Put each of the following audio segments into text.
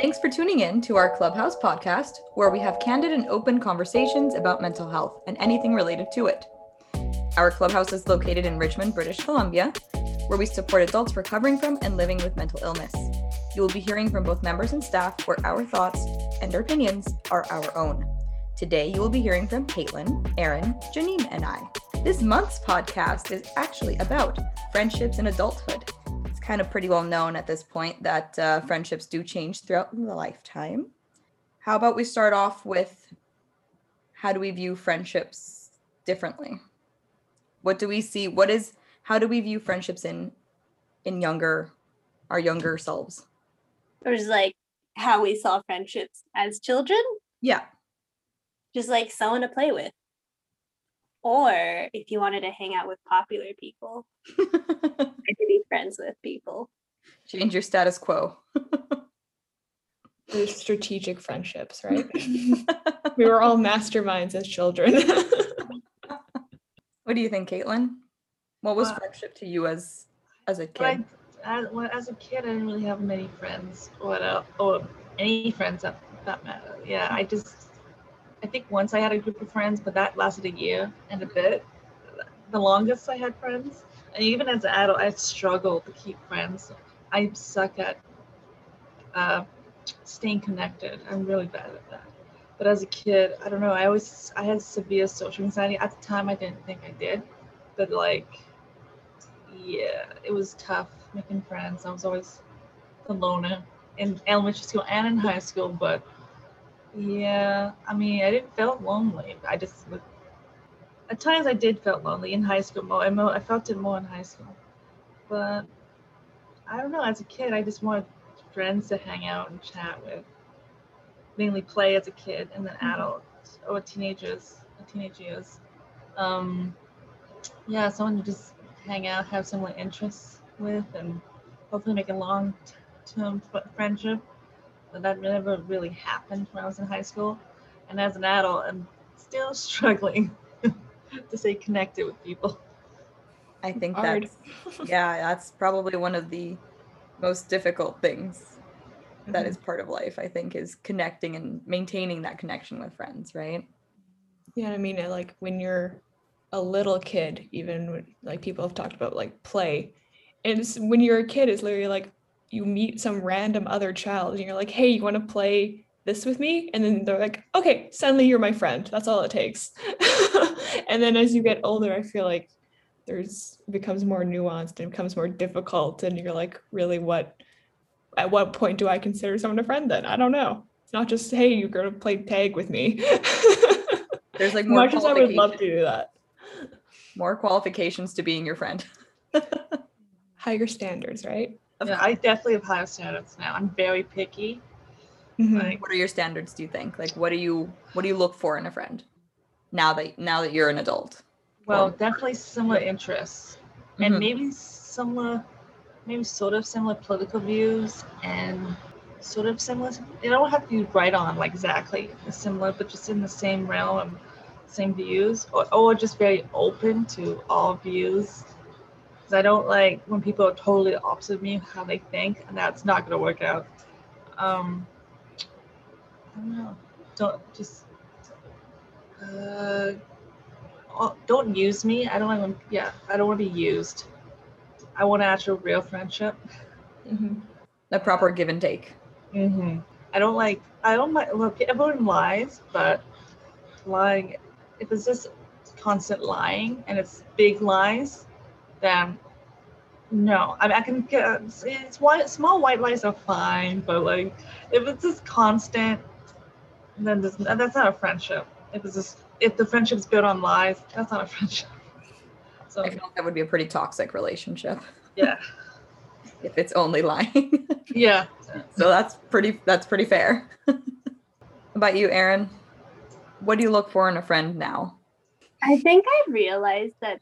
Thanks for tuning in to our Clubhouse podcast, where we have candid and open conversations about mental health and anything related to it. Our clubhouse is located in Richmond, British Columbia, where we support adults recovering from and living with mental illness. You will be hearing from both members and staff where our thoughts and opinions are our own. Today, you will be hearing from Caitlin, Aaron, Janine, and I. This month's podcast is actually about friendships in adulthood. Kind of pretty well known at this point that uh, friendships do change throughout the lifetime. How about we start off with how do we view friendships differently? What do we see? What is how do we view friendships in in younger our younger selves? Or just like how we saw friendships as children, Yeah. just like someone to play with. Or if you wanted to hang out with popular people, or to be friends with people. Change your status quo. There's strategic friendships, right? we were all masterminds as children. What do you think, Caitlin? What was Well- friendship to you as as a But I, kid? as, well, as a kid, I didn't really have many friends or, uh, or any friends that, that matter. Yeah, I just, I think once I had a group of friends, but that lasted a year and a bit. The longest I had friends, and even as an adult, I struggled to keep friends. I suck at uh, staying connected. I'm really bad at that. But as a kid, I don't know. I always, I had severe social anxiety. At the time, I didn't think I did, but like yeah, it was tough making friends. I was always the loner in elementary school and in high school, but yeah, I mean, I didn't feel lonely. I just at times I did feel lonely in high school more. I, felt it more in high school, but I don't know. As a kid, I just wanted friends to hang out and chat with, mainly play as a kid, and then adults or teenagers, teenage years. Um, yeah, someone to just hang out, have similar interests with, and hopefully make a long-term friendship. But that never really happened when I was in high school, and as an adult, I'm still struggling to stay connected with people. I think Hard. that's yeah, that's probably one of the most difficult things that is mm-hmm. part of life, I think, is connecting and maintaining that connection with friends, right? yeah, I mean, like when you're a little kid, even when, like people have talked about like play, and when you're a kid, it's literally like you meet some random other child and you're like, hey, you want to play this with me? And then they're like, okay, suddenly you're my friend. That's all it takes. and then as you get older, I feel like there's becomes more nuanced and becomes more difficult, and you're like, really, what? At what point do I consider someone a friend? Then I don't know. It's not just hey, you're gonna play tag with me. There's like more much as I would love to do that. more qualifications to being your friend. Higher standards, right? Of Yeah, I definitely have higher standards now. I'm very picky. Mhm. Like, What are your standards, do you think? Like what do you what do you look for in a friend? Now that now that you're an adult. well, Well- definitely similar interests, and Mhm. maybe similar, maybe sort of similar political views, and sort of similar. It don't have to be right on like exactly similar, but just in the same realm, same views, or, or just very open to all views. Because I don't like when people are totally opposite of me how they think, and that's not gonna work out. Um, I don't know. Don't just. Uh, oh, don't use me. I don't when, yeah, I don't want to be used. I want actual real friendship. Mhm. The proper give and take. Mm-hmm. I don't like, I don't like, look, everyone lies, but lying, if it's just constant lying and it's big lies, then no. I mean, I can get, it's, it's white, small white lies are fine, but like, if it's just constant, then there's, that's not a friendship. If it's just, if the friendship's built on lies, that's not a friendship. So, I feel like that would be a pretty toxic relationship yeah. if it's only lying. Yeah. so that's pretty that's pretty fair. About you, Aaron? What do you look for in a friend now? I think I realized that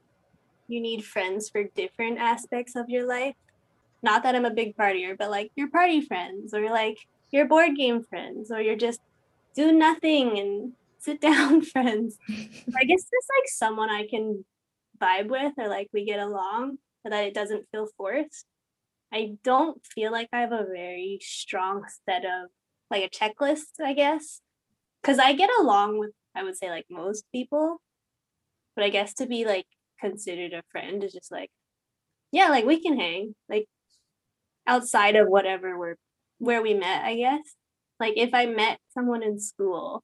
you need friends for different aspects of your life. Not that I'm a big partier, but like your party friends or like your board game friends or your just do nothing and sit down friends. I guess just like someone I can vibe with or like we get along so that it doesn't feel forced. I don't feel like I have a very strong set of like a checklist, I guess. Cause I get along with I would say like most people. But I guess to be like considered a friend is just like, yeah, like we can hang. Like outside of whatever we're where we met, I guess. Like if I met someone in school,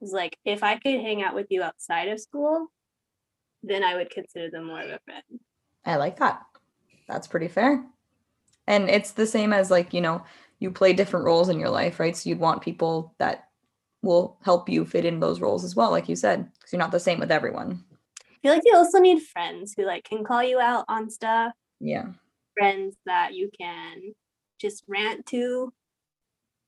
it's like if I could hang out with you outside of school, then I would consider them more of a friend. I like that. That's pretty fair. And it's the same as like, you know, you play different roles in your life, right? So you'd want people that will help you fit in those roles as well, like you said, because you're not the same with everyone. I feel like you also need friends who like can call you out on stuff, Yeah. friends that you can just rant to.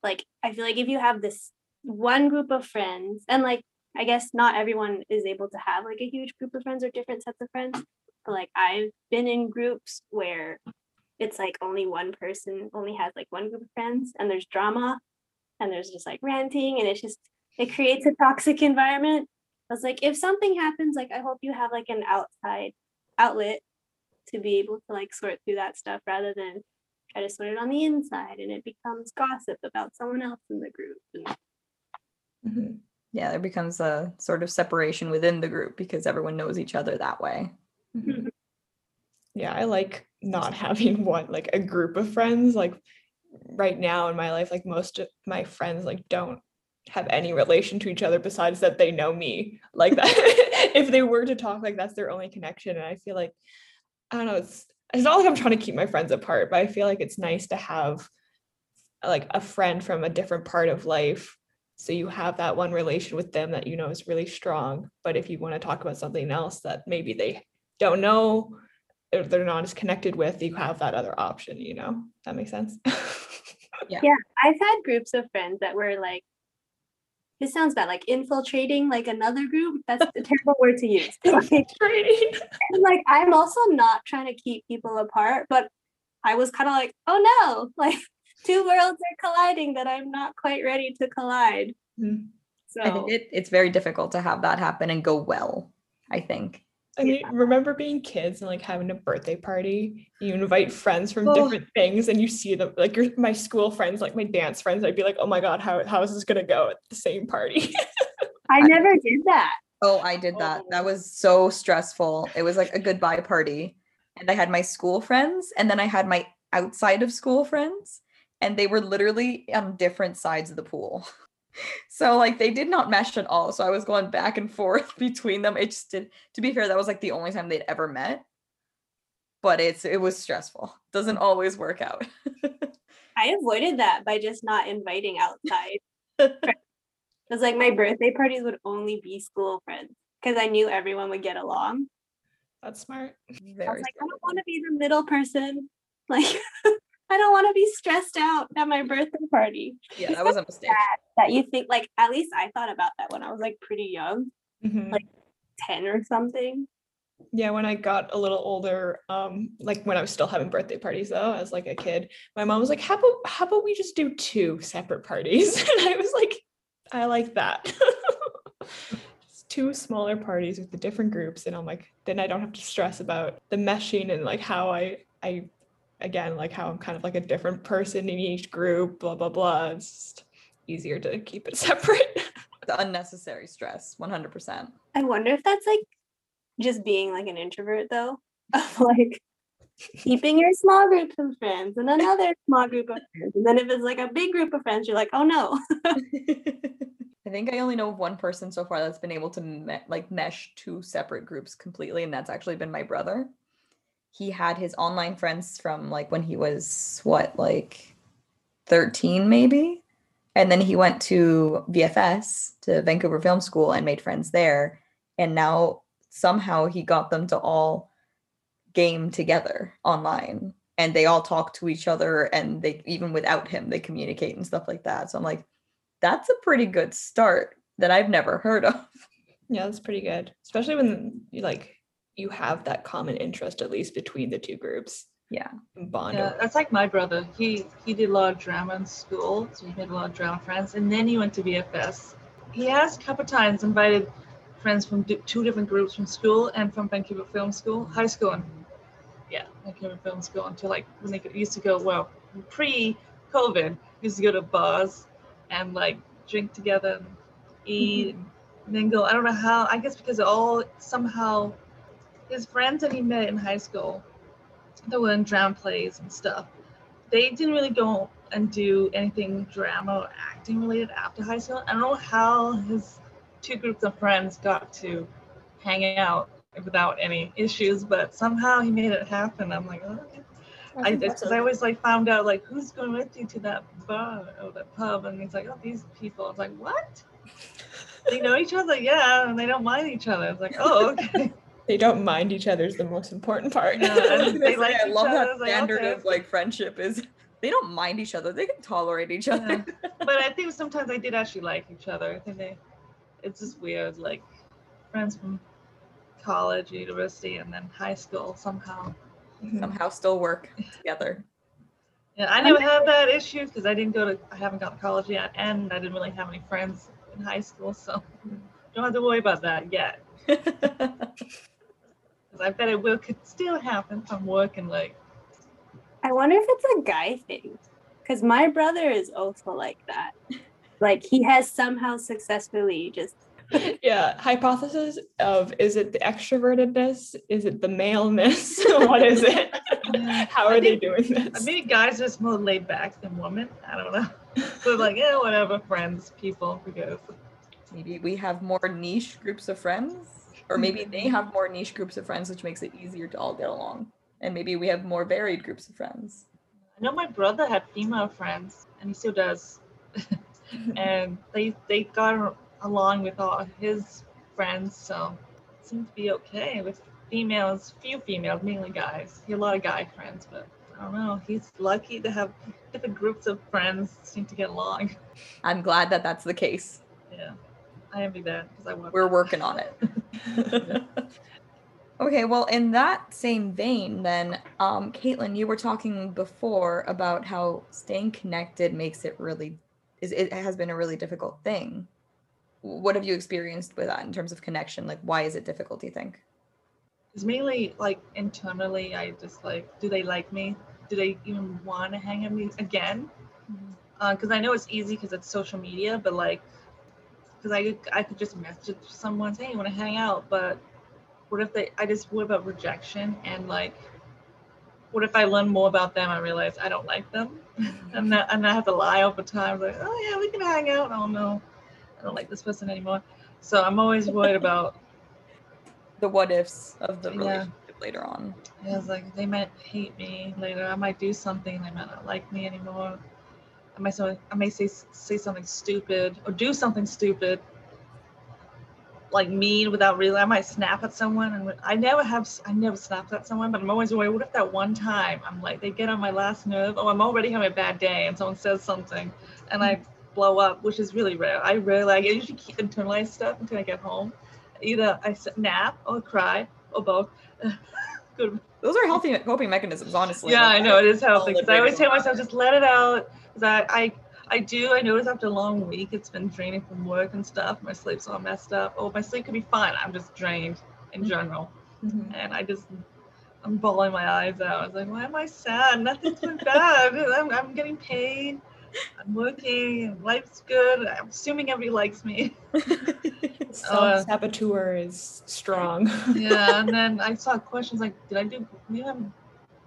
Like I feel like if you have this one group of friends and like I guess not everyone is able to have like a huge group of friends or different sets of friends. But like I've been in groups where it's like only one person only has like one group of friends and there's drama and there's just like ranting and it's just it creates a toxic environment. I was like, if something happens, like I hope you have like an outside outlet to be able to like sort through that stuff rather than try to sort it on the inside and it becomes gossip about someone else in the group. And Mhm. Yeah, there becomes a sort of separation within the group because everyone knows each other that way. Mhm. Yeah, I like not having one like a group of friends. Like right now in my life, like most of my friends like don't have any relation to each other besides that they know me. Like that if they were to talk, like that's their only connection. And I feel like I don't know, it's it's not like I'm trying to keep my friends apart, but I feel like it's nice to have like a friend from a different part of life. So you have that one relation with them that you know is really strong. But if you want to talk about something else that maybe they don't know or they're not as connected with, you have that other option, you know? That makes sense. Yeah. I've had groups of friends that were like, this sounds bad, like infiltrating like another group. That's a terrible word to use. And, like I'm also not trying to keep people apart, but I was kind of like, oh no, like two worlds are colliding that I'm not quite ready to collide. Mm. So I think it, it's very difficult to have that happen and go well, I think. I mean, remember being kids and like having a birthday party? You invite friends from Oh. different things and you see them like your my school friends, like my dance friends. I'd be like, oh my God, how, how is this gonna go at the same party? I never did that. Oh, I did that. That was so stressful. It was like a goodbye party. And I had my school friends and then I had my outside of school friends and they were literally on different sides of the pool. So like they did not mesh at all. So I was going back and forth between them. It just did to be fair, that was like the only time they'd ever met. But it's it was stressful. Doesn't always work out. I avoided that by just not inviting outside. Because like my birthday parties would only be school friends because I knew everyone would get along. That's smart. I was Very like, I don't want to be the middle person. Like, I don't want to be stressed out at my birthday party. yeah, that was a mistake. That you think, like, at least I thought about that when I was like pretty young, Mhm. Like- 10 or something. Yeah, when I got a little older, um, like when I was still having birthday parties though, as like a kid, my mom was like, "How about how about we just do two separate parties?" And I was like, "I like that." Just two smaller parties with the different groups, and I'm like, then I don't have to stress about the meshing and like how I I again like how I'm kind of like a different person in each group, blah blah blah. It's just easier to keep it separate. The unnecessary stress, 100%. I wonder if that's like just being like an introvert though, of like keeping your small group of friends and another small group of friends. And then if it's like a big group of friends, you're like, oh no. I think I only know of one person so far that's been able to me- like mesh two separate groups completely, and that's actually been my brother. He had his online friends from like when he was what, like 13 maybe? And then he went to VFS, to Vancouver Film School, and made friends there. And now somehow he got them to all game together online. And they all talk to each other, and they even without him, they communicate and stuff like that. So I'm like, that's a pretty good start that I've never heard of. Yeah, that's pretty good. Especially when you like you have that common interest at least between the two groups. Yeah. Bond. Yeah, that's like my brother. He he did a lot of drama in school, so he made a lot of drama friends, and then he went to VFS. He has a couple times invited friends from di- two different groups from school and from Vancouver Film School, high school, and yeah, Vancouver Film School until like when they used to go well pre-COVID, used to go to bars and like drink together and eat mm-hmm. and mingle. I don't know how. I guess because all somehow his friends that he met in high school that were in drama plays and stuff, they didn't really go and do anything drama or acting related after high school. I don't know how his two groups of friends got to hang out without any issues, but somehow he made it happen. I'm like, oh, okay. I because I always like found out like who's going with you to that bar or that pub, and he's like, oh, these people. I was like, what? they know each other, yeah, and they don't mind each other. It's like, oh, okay. They don't mind each other is the most important part. Yeah, I was they say, like I love that standard of like friendship is they don't mind each other. They can tolerate each other. but I think sometimes they did actually like each other. I think they, it's just weird, like friends from college, university, and then high school somehow. Mhm. Somehow still work together. Yeah, I never had that issue because I didn't go to, I haven't gone to college yet, and I didn't really have any friends in high school, so don't have to worry about that yet. Because I bet it will could still happen if I'm working like. I wonder if it's a guy thing. Because my brother is also like that. Like he has somehow successfully just Yeah, hypothesis of is it the extrovertedness? Is it the maleness? what is it? How I are they think- doing I this? mean, guys are just more laid back than women. I don't know. So like, yeah, whatever, friends, people, who goes. maybe we have more niche groups of friends, or maybe mm-hmm. they have more niche groups of friends, which makes it easier to all get along. And maybe we have more varied groups of friends. I know my brother had female friends, and he still does. and they they got along with all his friends, so it seemed to be okay with females. Few females, mainly guys. He had a lot of guy friends, but I don't know. He's lucky to have different groups of friends seem to get along. I'm glad that that's the case. Yeah, I envy that because I want. We're working on it. okay, well, in that same vein, then, um, Caitlin, you were talking before about how staying connected makes it really is it has been a really difficult thing. What have you experienced with that in terms of connection? Like, why is it difficult? Do you think? It's mainly like internally. I just like, do they like me? Do they even want to hang out with me again? Because I know it's easy because it's social media, but like, because I I could just message someone, say, hey, you want to hang out? But what if they? I just what about rejection and like, what if I learn more about them? I realize I don't like them, and that and I have to lie all the time. Like, oh yeah, we can hang out. Oh no, I don't like this person anymore. So I'm always worried about The what ifs of the Yeah. relationship later on. Yeah, it's like they might hate me later. I might do something. They might not like me anymore. I might say, I may say say something stupid or do something stupid, like mean without really. I might snap at someone, and I never have. I never snapped at someone, but I'm always worried. What if that one time I'm like they get on my last nerve? Oh, I'm already having a bad day, and someone says something, and I blow up, which is really rare. I rarely. I usually keep internalize stuff until I get home. Either I snap or cry or both. Good Those are healthy coping mechanisms, honestly. yeah, Like, I know it is healthy because I always tell myself just let it out. Because I, I, I do. I notice after a long week, it's been draining from work and stuff. My sleep's all messed up. Oh, my sleep could be fine. I'm just drained in Mhm. general, Mhm. and I just, I'm bawling my eyes out. I was like, why am I sad? Nothing's been bad. I'm, I'm getting paid. I'm working. Life's good. I'm assuming everybody likes me. Self saboteur is strong. yeah, and then I saw questions like, did I do?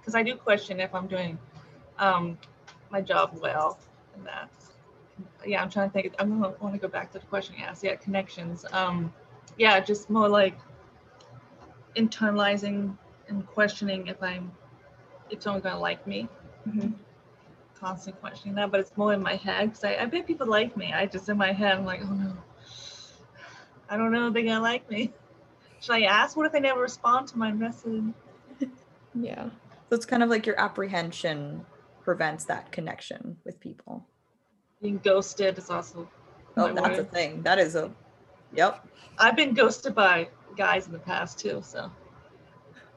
Because I do question if I'm doing um, my job well and that. Yeah, I'm trying to think. I'm gonna want to go back to the question you asked. Yeah, connections. Um, yeah, just more like internalizing and questioning if I'm if someone's gonna like me. Mhm. Constant questioning that, but it's more in my head because I, I bet people like me. I just in my head I'm like, oh no, I don't know if they're gonna like me. Should I ask? What if they never respond to my message? Yeah. So it's kind of like your apprehension prevents that connection with people. Being ghosted is also. Oh, my that's a thing. That is a, yep. I've been ghosted by guys in the past too, so.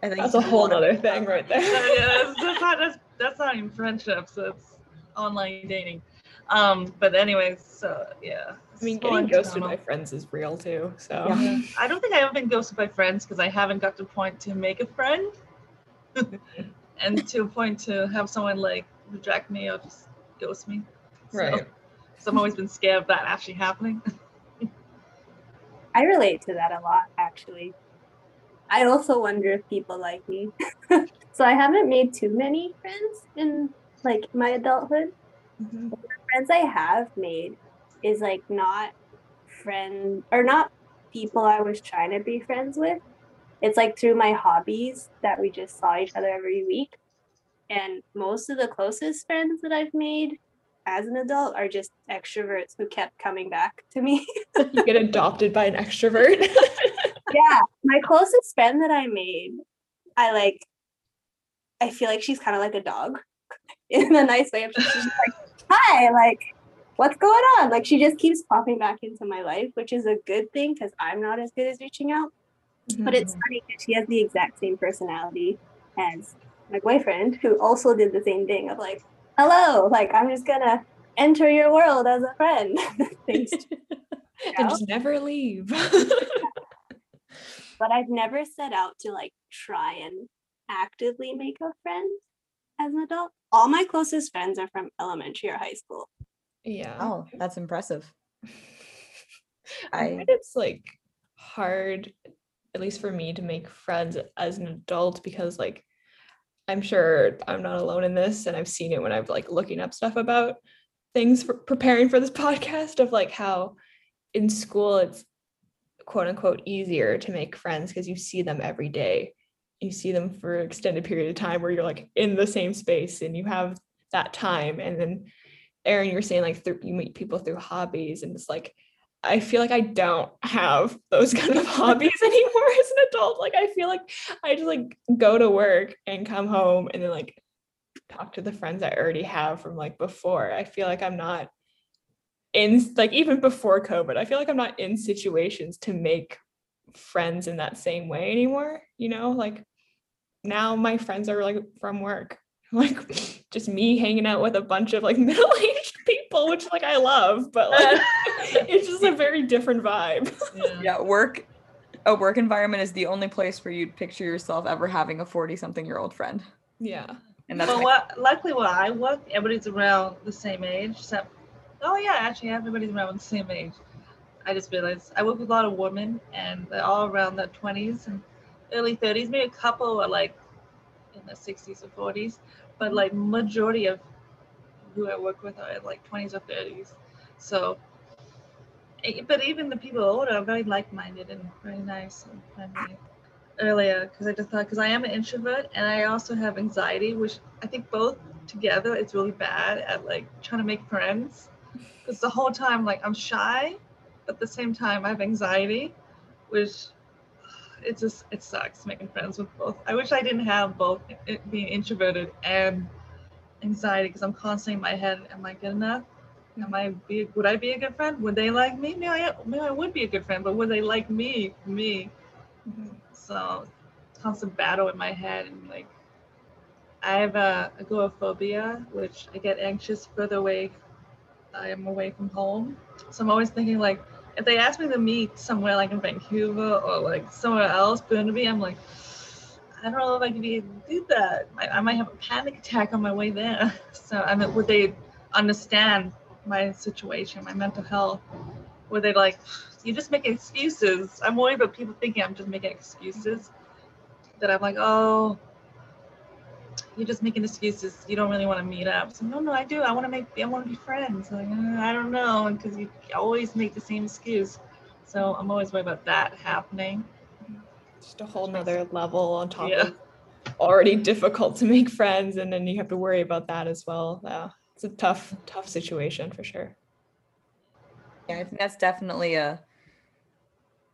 I think That's a whole other thing right So, there. yeah, that's, that's not that's, that's not even friendship. So it's online dating. Um, but anyways, so yeah. I mean, getting ghosted internal. by friends is real too. So Yeah. I don't think I've been ghosted by friends because I haven't got to the point to make a friend, and to a point to have someone like reject me or just ghost me. So- Right. So I've always been scared of that actually happening. I relate to that a lot, actually. I also wonder if people like me. so I haven't made too many friends in like my adulthood. Mhm. The friends I have made is like not friend or not people I was trying to be friends with. It's like through my hobbies that we just saw each other every week. And most of the closest friends that I've made as an adult are just extroverts who kept coming back to me. you get adopted by an extrovert. yeah, my closest friend that I made, I like. I feel like she's kind of like a dog, in a nice way. She's like, "Hi, like, what's going on?" Like she just keeps popping back into my life, which is a good thing because I'm not as good as reaching out. But it's mm-hmm. funny because she has the exact same personality as my boyfriend, who also did the same thing of like, "Hello, like I'm just gonna enter your world as a friend." Thanks. and just never leave. but I've never set out to like try and actively make a friend as an adult. All my closest friends are from elementary or high school. yeah. Oh, that's impressive. I I it's like hard, at least for me, to make friends as an adult because like I'm sure I'm not alone in this, and I've seen it when I've like looking up stuff about things for preparing for this podcast of like how in school it's quote unquote easier to make friends because you see them every day. You see them for an extended period of time where you're like in the same space and you have that time. And then Aaron, you're saying like you meet people through hobbies and it's like I feel like I don't have those kind of hobbies anymore as an adult. Like I feel like I just like go to work and come home and then like talk to the friends I already have from like before. I feel like I'm not in like even before COVID, I feel like I'm not in situations to make friends in that same way anymore. You know, like now my friends are like from work. Like just me hanging out with a bunch of like middle-aged people, which like I love, but like uh. it's just a very different vibe. Yeah. yeah, work a work environment is the only place where you'd picture yourself ever having a 40 something year old friend. Yeah. And that's Well, my- what, luckily where I work, everybody's around the same age. So, oh yeah, actually everybody's around the same age. I just realized I work with a lot of women, and they're all around their 20s and early 30s. Maybe a couple are like in their 60s or 40s, but like majority of who I work with are in like 20s or 30s. So, but even the people older are very like-minded and very nice and friendly. Earlier, because I just thought, because I am an introvert and I also have anxiety, which I think both together it's really bad at like trying to make friends. Because the whole time, like I'm shy, but at the same time I have anxiety, which it just it sucks making friends with both. I wish I didn't have both being introverted and anxiety because I'm constantly in my head. Am I good enough? Am I be? Would I be a good friend? Would they like me? Maybe I, maybe I would be a good friend, but would they like me? Me? So constant battle in my head and like I have a agoraphobia, which I get anxious further away I am away from home. So I'm always thinking like if they ask me to meet somewhere like in Vancouver or like somewhere else, Burnaby, I'm like, I don't know if I can be able to do that. I, I might have a panic attack on my way there. So I mean, would they understand my situation, my mental health? Would they like, you just make excuses? I'm worried about people thinking I'm just making excuses. That I'm like, oh, you're just making excuses. You don't really want to meet up. So no, no, I do. I want to make. I want to be friends. Like uh, I don't know, because you always make the same excuse. So I'm always worried about that happening. Just a whole nother level on top Yeah. of already difficult to make friends and then you have to worry about that as well. Yeah. It's a tough, tough situation for sure. Yeah, I think that's definitely a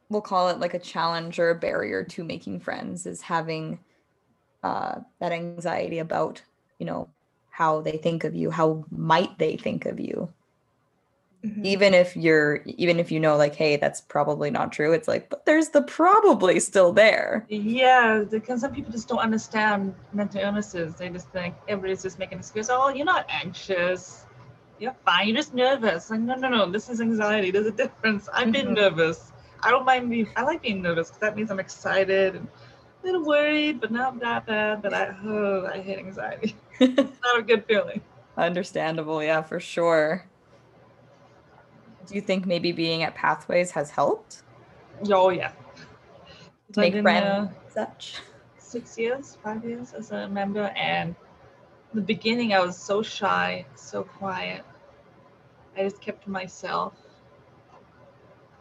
we'll call it like a challenge or a barrier to making friends is having uh that anxiety about, you know, how they think of you, how might they think of you. Mhm. Even if you're even if you know like hey, that's probably not true, it's like but there's the probably still there. Yeah, because some people just don't understand mental illnesses. They just think everybody's just making excuses. Oh, you're not anxious. You're fine. You're just nervous. Like, no, no, no. This is anxiety. There's a difference. I've been Mhm. nervous. I don't mind being. I like being nervous because that means I'm excited and a little worried, but not that bad. But I, oh, I hate anxiety. It's not a good feeling. Understandable, yeah, for sure. Do you think maybe being at Pathways has helped? Oh yeah. To make been friends, there such. Six years, five years as a member, and in the beginning I was so shy, so quiet. I just kept to myself.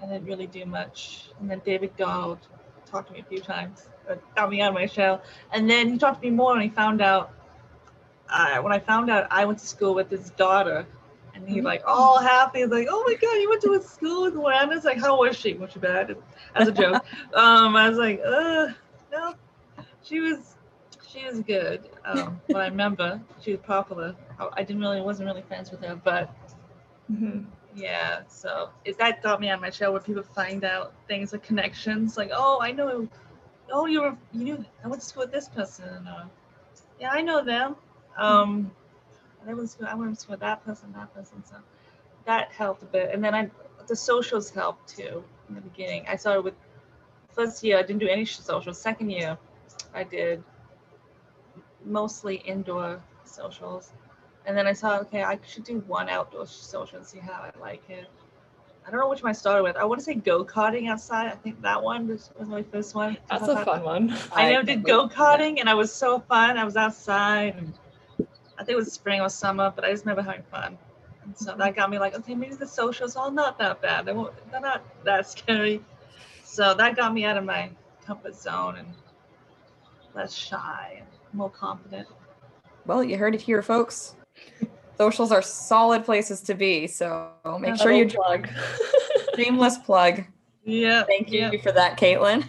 I didn't really do much. And then David Donald talked to me a few times, but got me out of my shell. And then he talked to me more, and he found out. Uh, when I found out I went to school with his daughter, and he like all happy, He's like, "Oh my God, you went to a school with Miranda's? Like, how was she? Was she bad?" As a joke. um, I was like, "Uh, no, she was, she was good." Um, but I remember she was popular. I, didn't really, wasn't really friends with her, but Mhm. yeah, so is that got me on my show where people find out things like connections, like, oh, I know, oh, you were, you knew, I went to school with this person, yeah, I know them. Um, I went to school, I went to school with that person, that person, so that helped a bit. And then I, the socials helped too in the beginning. I started with first year, I didn't do any socials. Second year, I did mostly indoor socials. And then I saw, okay, I should do one outdoor social and see how I like it. I don't know which one I started with. I want to say go karting outside. I think that one was, was my first one. That's a fun one. I never did go for that. karting, and I was so fun. I was outside, and mm. I think it was spring or summer, but I just remember having fun. And so that got me like, okay, maybe the socials are not that bad. They won't, they're not that scary. So that got me out of my comfort zone and less shy and more confident. Well, you heard it here, folks. Socials are solid places to be, so make Yeah. sure you plug. shameless plug. Yeah. Thank you yeah. for that, Caitlin.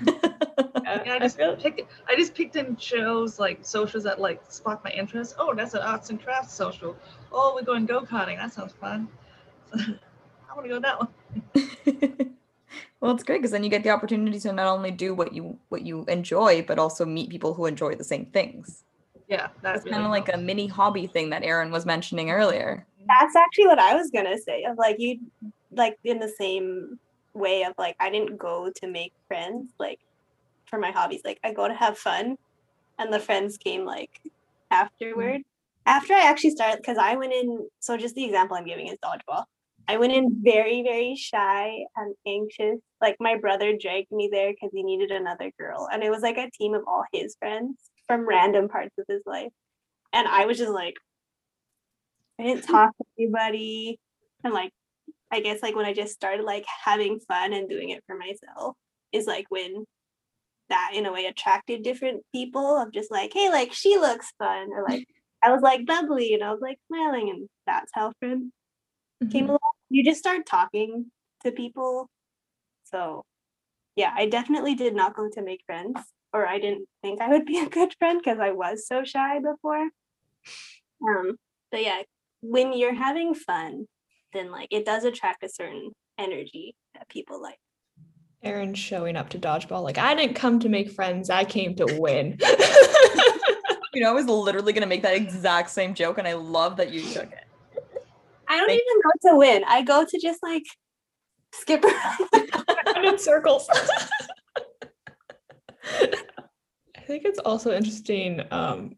Yeah, I just picked. I just picked in shows like socials that like spark my interest. Oh, that's an arts and crafts social. Oh, we're going go karting. That sounds fun. I want to go that one. well, it's great because then you get the opportunity to not only do what you what you enjoy, but also meet people who enjoy the same things. Yeah, that's It's kind of like a mini hobby thing that Aaron was mentioning earlier. Mm-hmm. That's actually what I was gonna say. Of like you, like in the same way of like I didn't go to make friends. Like for my hobbies, like I go to have fun, and the friends came like afterward. After I actually started, because I went in. So just the example I'm giving is dodgeball. I went in very very shy and anxious. Like my brother dragged me there because he needed another girl, and it was like a team of all his friends from random parts of his life, and I was just like. I didn't talk to anybody. And like, I guess like when I just started like having fun and doing it for myself is like when that in a way attracted different people of just like, hey, like she looks fun. Or like I was like bubbly and I was like smiling and that's how friends came Mhm. along. You just start talking to people. So yeah, I definitely did not go to make friends. Or I didn't think I would be a good friend because I was so shy before. Um, but yeah, when you're having fun, then like it does attract a certain energy that people like. Aaron showing up to dodgeball like I didn't come to make friends, I came to win. You know, I was literally gonna make that exact same joke, and I love that you took it. I don't Thank- even go to win. I go to just like skip around. I'm in circles. I think it's also interesting. Um,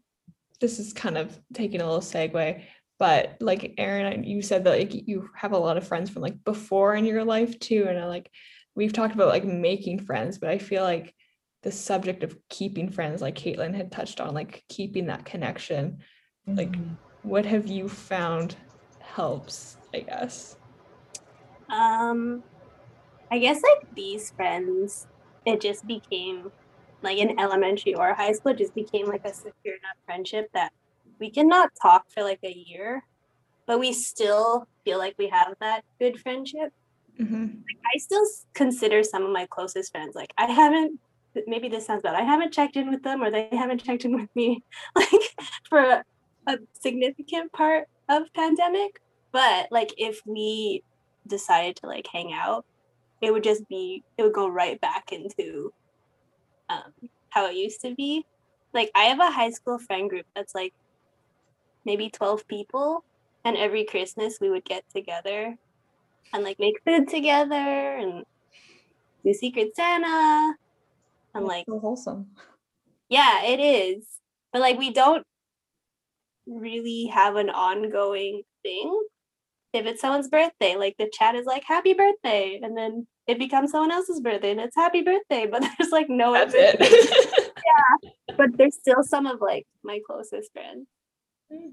this is kind of taking a little segue, but like Aaron, you said that like you have a lot of friends from like before in your life too, and I, like we've talked about like making friends, but I feel like the subject of keeping friends, like Caitlin had touched on, like keeping that connection. Like, what have you found helps? I guess. Um, I guess like these friends, it just became like in elementary or high school, it just became like a secure enough friendship that we cannot talk for like a year, but we still feel like we have that good friendship. Mhm. I still consider some of my closest friends. Like I haven't maybe this sounds bad. I haven't checked in with them or they haven't checked in with me like for a, a significant part of pandemic. But like if we decided to like hang out, it would just be it would go right back into um how it used to be. Like I have a high school friend group that's like maybe 12 people and every Christmas we would get together and like make food together and do Secret Santa. And like, so wholesome. yeah, it is. But like, we don't really have an ongoing thing. if it's someone's birthday, like the chat is like happy birthday, and then it becomes someone else's birthday and it's happy birthday, but there's like no That's in between. it. but there's still some of like my closest friends. Mm.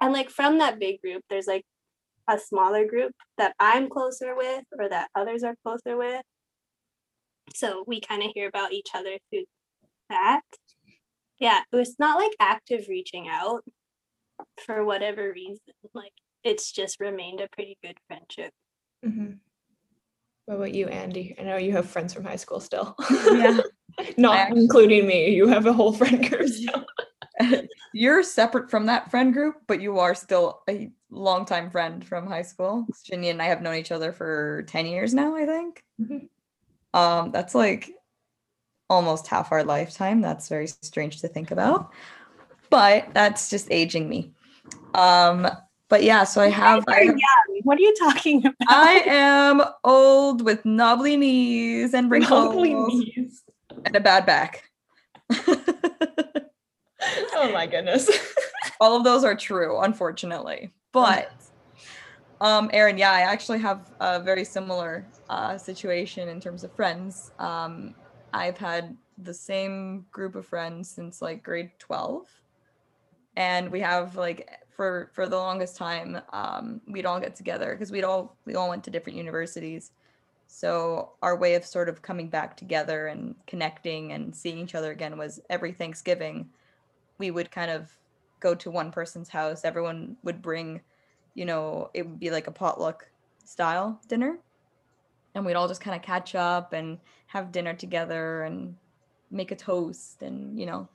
And like from that big group, there's like a smaller group that I'm closer with or that others are closer with. So we kind of hear about each other through that. Yeah, it's not like active reaching out for whatever reason. Like it's just remained a pretty good friendship. Mhm. What about you, Andy? I know you have friends from high school still. Yeah. Not actually- including me. You have a whole friend group still. You're separate from that friend group, but you are still a longtime friend from high school. Ginny and I have known each other for 10 years now, I think. Mhm. Um, that's like almost half our lifetime. That's very strange to think about. But that's just aging me. Um, but yeah, so I have, I, have-. What are you talking about? I am old with knobbly knees and wrinkles knees. and a bad back. Oh my goodness. all of those are true unfortunately but um aaron yeah i actually have a very similar uh situation in terms of friends. Um i've had the same group of friends since like grade 12 and we have like for for the longest time um we'd all get together because we'd all we all went to different universities. So our way of sort of coming back together and connecting and seeing each other again was every thanksgiving we would kind of go to one person's house. Everyone would bring, you know, it would be like a potluck style dinner. And we'd all just kind of catch up and have dinner together and make a toast and, you know,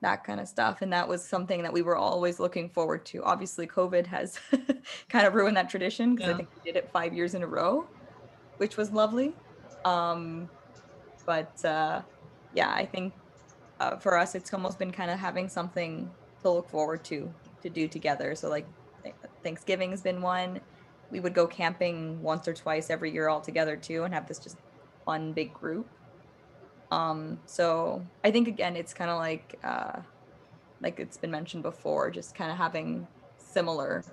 that kind of stuff. And that was something that we were always looking forward to. Obviously, COVID has kind of ruined that tradition because I think we did it five years in a row, which was lovely. Um, but uh, yeah, I think uh, for us, it's almost been kind of having something to look forward to to do together. So like Thanksgiving has been one. We would go camping once or twice every year all together too, and have this just fun big group. Um, so I think again, it's kind of like uh, like it's been mentioned before, just kind of having similar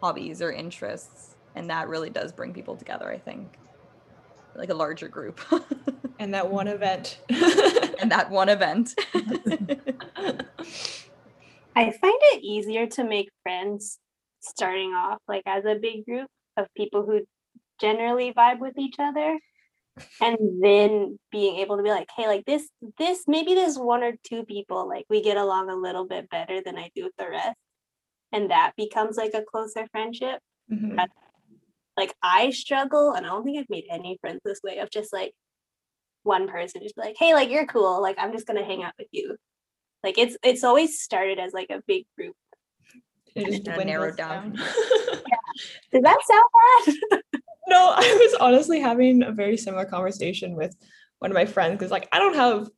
hobbies or interests, and that really does bring people together. I think like a larger group, and that one event. and that one event. I find it easier to make friends starting off like as a big group of people who generally vibe with each other and then being able to be like hey like this this maybe there's one or two people like we get along a little bit better than I do with the rest. And that becomes like a closer friendship. Mhm. like I struggle and I don't think I've made any friends this way of just like one person just like hey like you're cool. Like I'm just gonna hang out with you like it's it's always started as like a big group It just narrowed dwindles down. Does that sound bad? no, I was honestly having a very similar conversation with one of my friends because, like, I don't have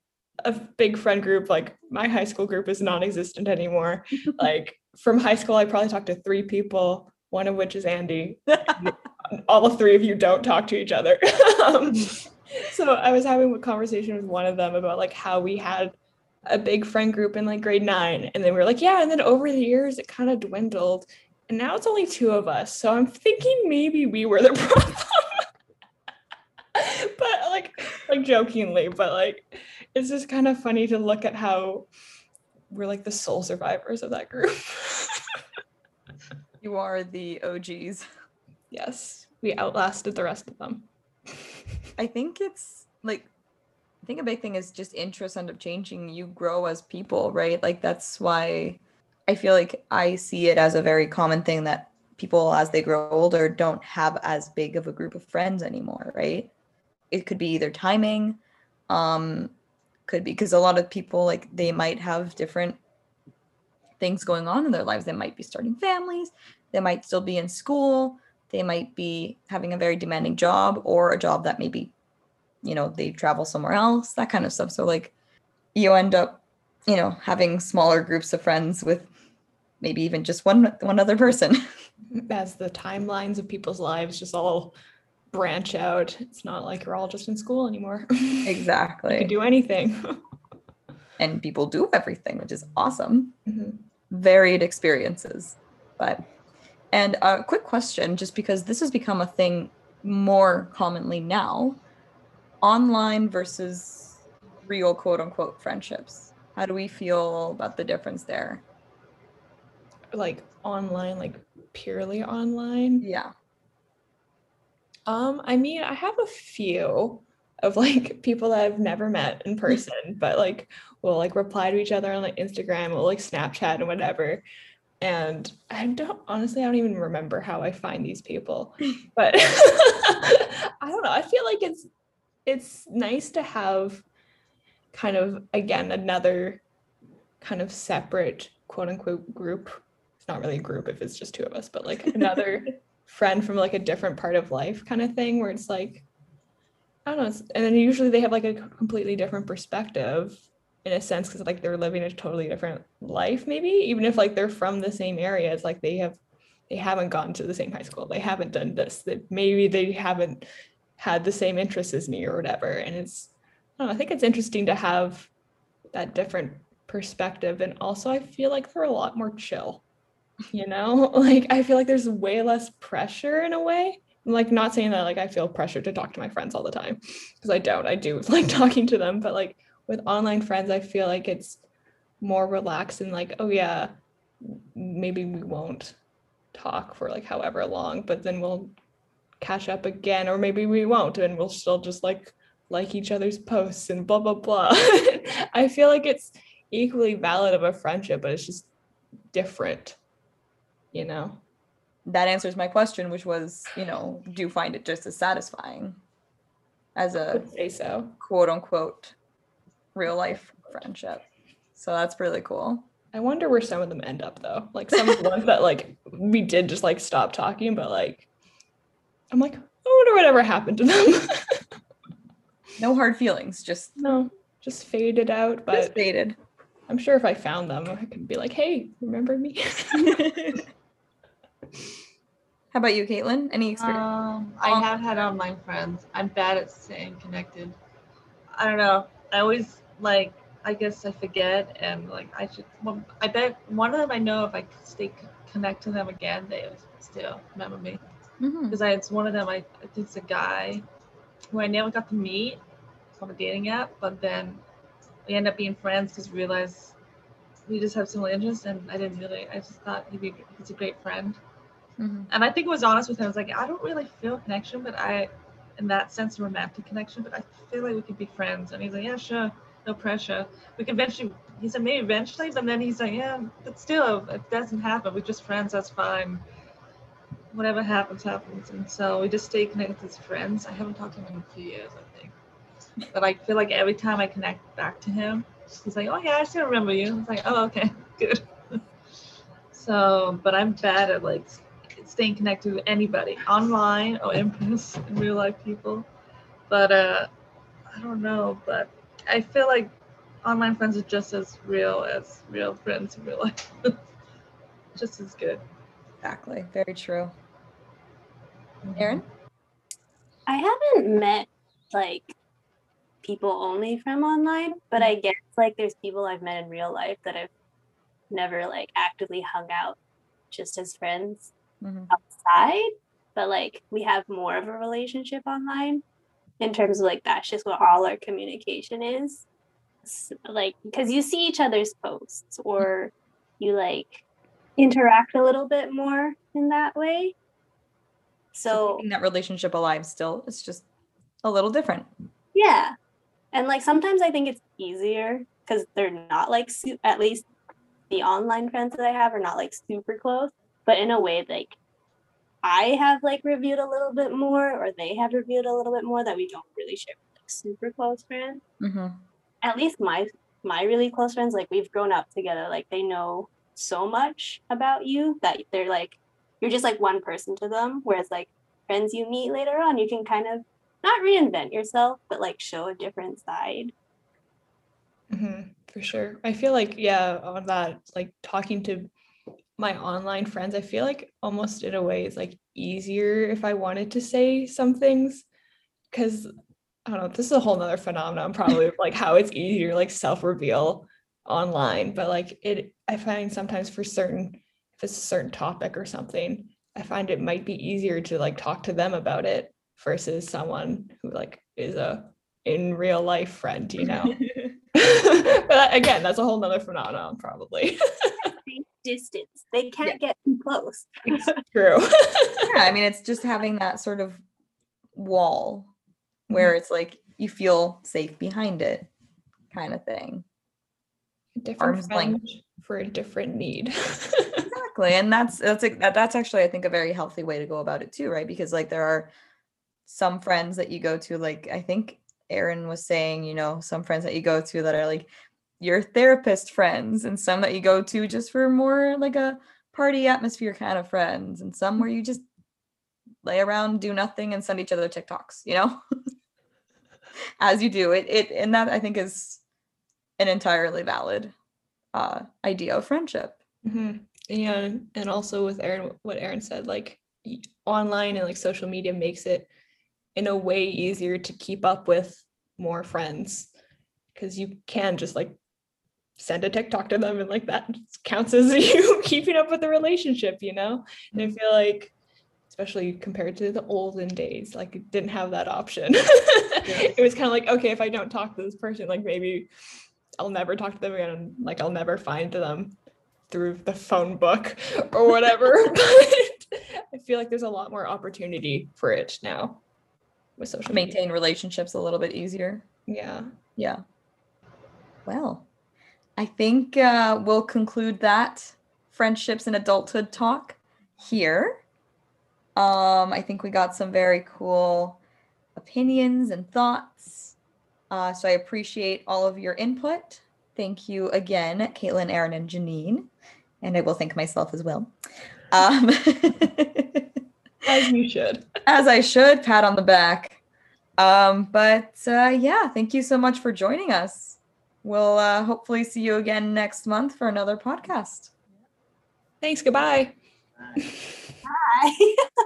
a big friend group. Like, my high school group is non existent anymore. like, from high school, I probably talked to three people, one of which is Andy. All three of you don't talk to each other. um, so, I was having a conversation with one of them about like how we had a big friend group in like grade nine. And then we were like, yeah. And then over the years, it kind of dwindled. And now it's only two of us. So I'm thinking maybe we were the problem. but like like jokingly, but like it's just kind of funny to look at how we're like the sole survivors of that group. you are the OGs. yes, we outlasted the rest of them. I think it's like I think a big thing is just interests end up changing. You grow as people, right? Like that's why I feel like I see it as a very common thing that people as they grow older don't have as big of a group of friends anymore, right? It could be either timing, um, could be because a lot of people like they might have different things going on in their lives. They might be starting families, they might still be in school, they might be having a very demanding job or a job that maybe you know they travel somewhere else that kind of stuff so like you end up you know having smaller groups of friends with maybe even just one one other person As the timelines of people's lives just all branch out, it's not like you're all just in school anymore. you exactly can do anything. and people do everything which is awesome Mhm. varied experiences but And a quick question, just because this has become a thing more commonly now online versus real quote unquote friendships. How do we feel about the difference there? Like online, like purely online. Yeah. Um, I mean, I have a few of like people that I've never met in person, but like we'll like reply to each other on like Instagram or like Snapchat and whatever. And I don't honestly, I don't even remember how I find these people, but I don't know. I feel like it's it's nice to have kind of again another kind of separate quote unquote group. It's not really a group if it's just two of us, but like another friend from like a different part of life kind of thing where it's like I don't know, and then usually they have like a completely different perspective in a sense because like they're living a totally different life maybe. Even if like they're from the same area it's like they have they haven't gone to the same high school. They haven't done this. That maybe they haven't had the same interests as me or whatever. And it's I, know, I think it's interesting to have that different perspective. And also I feel like they're a lot more chill you know? Like I feel like there's way less pressure in a way. Like not saying that like I feel pressure to talk to my friends all the time because I don't. I do like talking to them. But like with online friends, I feel like it's more relaxed and like, oh yeah, maybe we won't talk for like however long, but then we'll catch up again, or maybe we won't, and we'll still just like like each other's posts and blah blah blah. I feel like it's equally valid of a friendship, but it's just different, you know. That answers my question, which was, you know, do you find it just as satisfying as a say so. quote unquote real life friendship? So that's really cool. I wonder where some of them end up though. Like some of the ones that like we did just like stop talking, but like I'm like, I wonder whatever happened to them. No hard feelings, just, no, just faded out. just But faded. I'm sure if I found them, I could be like, hey, remember me? How about you, Caitlin? Any experience? Um, I Um, have had online friends. I'm bad at staying connected. I don't know. I always like. I guess I forget, and like I should. Well, I bet one of them I know if I could stay c- connect to them again, they would still remember me. Mhm. Because I it's one of them. I, it's a guy who I never got to meet from a dating app, but then we end up being friends because we realized we just have similar interests, and I didn't really. I just thought he'd be he's a great friend Mhm. and I think it was honest with him. I was like, I don't really feel a connection, but I, in that sense, a romantic connection, but I feel like we could be friends. And he's like, yeah, sure, no pressure. We could eventually. He said maybe eventually, but then he's like, yeah, but still, it doesn't happen. We're just friends. That's fine. Whatever happens, happens. And so we just stay connected as friends. I haven't talked to him in a few years, I think. But I feel like every time I connect back to him, he's like, oh yeah, I still remember you. It's like, oh okay, good. So, but I'm bad at like staying connected with anybody online or in person, real life people. But uh, I don't know. But I feel like online friends are just as real as real friends in real life. just as good. Exactly. Very true. Aaron? I haven't met like people only from online, but I guess like there's people I've met in real life that I've never like actively hung out just as friends Mhm. outside, but like we have more of a relationship online in terms of like that's just what all our communication is. S- Like because you see each other's posts or you like interact a little bit more in that way. So keeping that relationship alive still, it's just a little different. Yeah. And like sometimes I think it's easier because they're not like su- at least the online friends that I have are not like super close, but in a way like I have like reviewed a little bit more or they have reviewed a little bit more that we don't really share with like super close friends. hmm At least my my really close friends like we've grown up together like they know so much about you that they're like you're just like one person to them whereas like friends you meet later on you can kind of not reinvent yourself but like show a different side hmm for sure. I feel like, yeah, on that, like talking to my online friends, I feel like almost in a way it's like easier if I wanted to say some things. Cause I don't know, this is a whole nother phenomenon, probably like how it's easier like self-reveal online. But like it I find sometimes for certain if it's a certain topic or something, I find it might be easier to like talk to them about it versus someone who like is a in real life friend, you know. but again, that's a whole nother phenomenon, probably. Distance. They can't get too close. True. yeah, I mean, it's just having that sort of wall where mm-hmm. it's like you feel safe behind it, kind of thing. different Arm's length. for a different need. Exactly, and that's that's that, that's actually I think a very healthy way to go about it too, right? Because like there are some friends that you go to, like I think Aaron was saying, you know, some friends that you go to that are like your therapist friends, and some that you go to just for more like a party atmosphere kind of friends, and some where you just lay around, do nothing, and send each other TikToks, you know, as you do it. It and that I think is an entirely valid uh, idea of friendship. hmm Yeah, and also with Aaron, what Aaron said, like online and like social media makes it in a way easier to keep up with more friends because you can just like send a TikTok to them and like that counts as you keeping up with the relationship, you know? And I mm-hmm. feel like, especially compared to the olden days, like it didn't have that option. it was kind of like, okay, if I don't talk to this person, like maybe I'll never talk to them again. and, Like I'll never find them through the phone book or whatever. but I feel like there's a lot more opportunity for it now with social media. Maintain relationships a little bit easier. Yeah. Yeah. Well, I think uh, we'll conclude that friendships and adulthood talk here. Um, I think we got some very cool opinions and thoughts. Uh, so I appreciate all of your input. Thank you again, Caitlin, Aaron, and Janine. And I will thank myself as well. Um, As you should. as I should, pat on the back. Um, but uh, yeah, thank you so much for joining us. We'll uh, hopefully see you again next month for another podcast. Thanks. Goodbye. Bye.